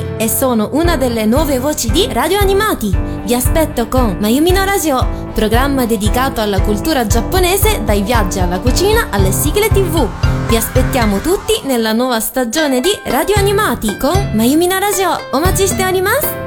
Mayumi e sono una delle nuove voci di Radio Animati. Vi aspetto con Mayumi no Radio, programma dedicato alla cultura giapponese dai viaggi alla cucina alle sigle tv. Vi aspettiamo tutti nella nuova stagione di Radio Animati con Mayumi no Radio. お待ちしております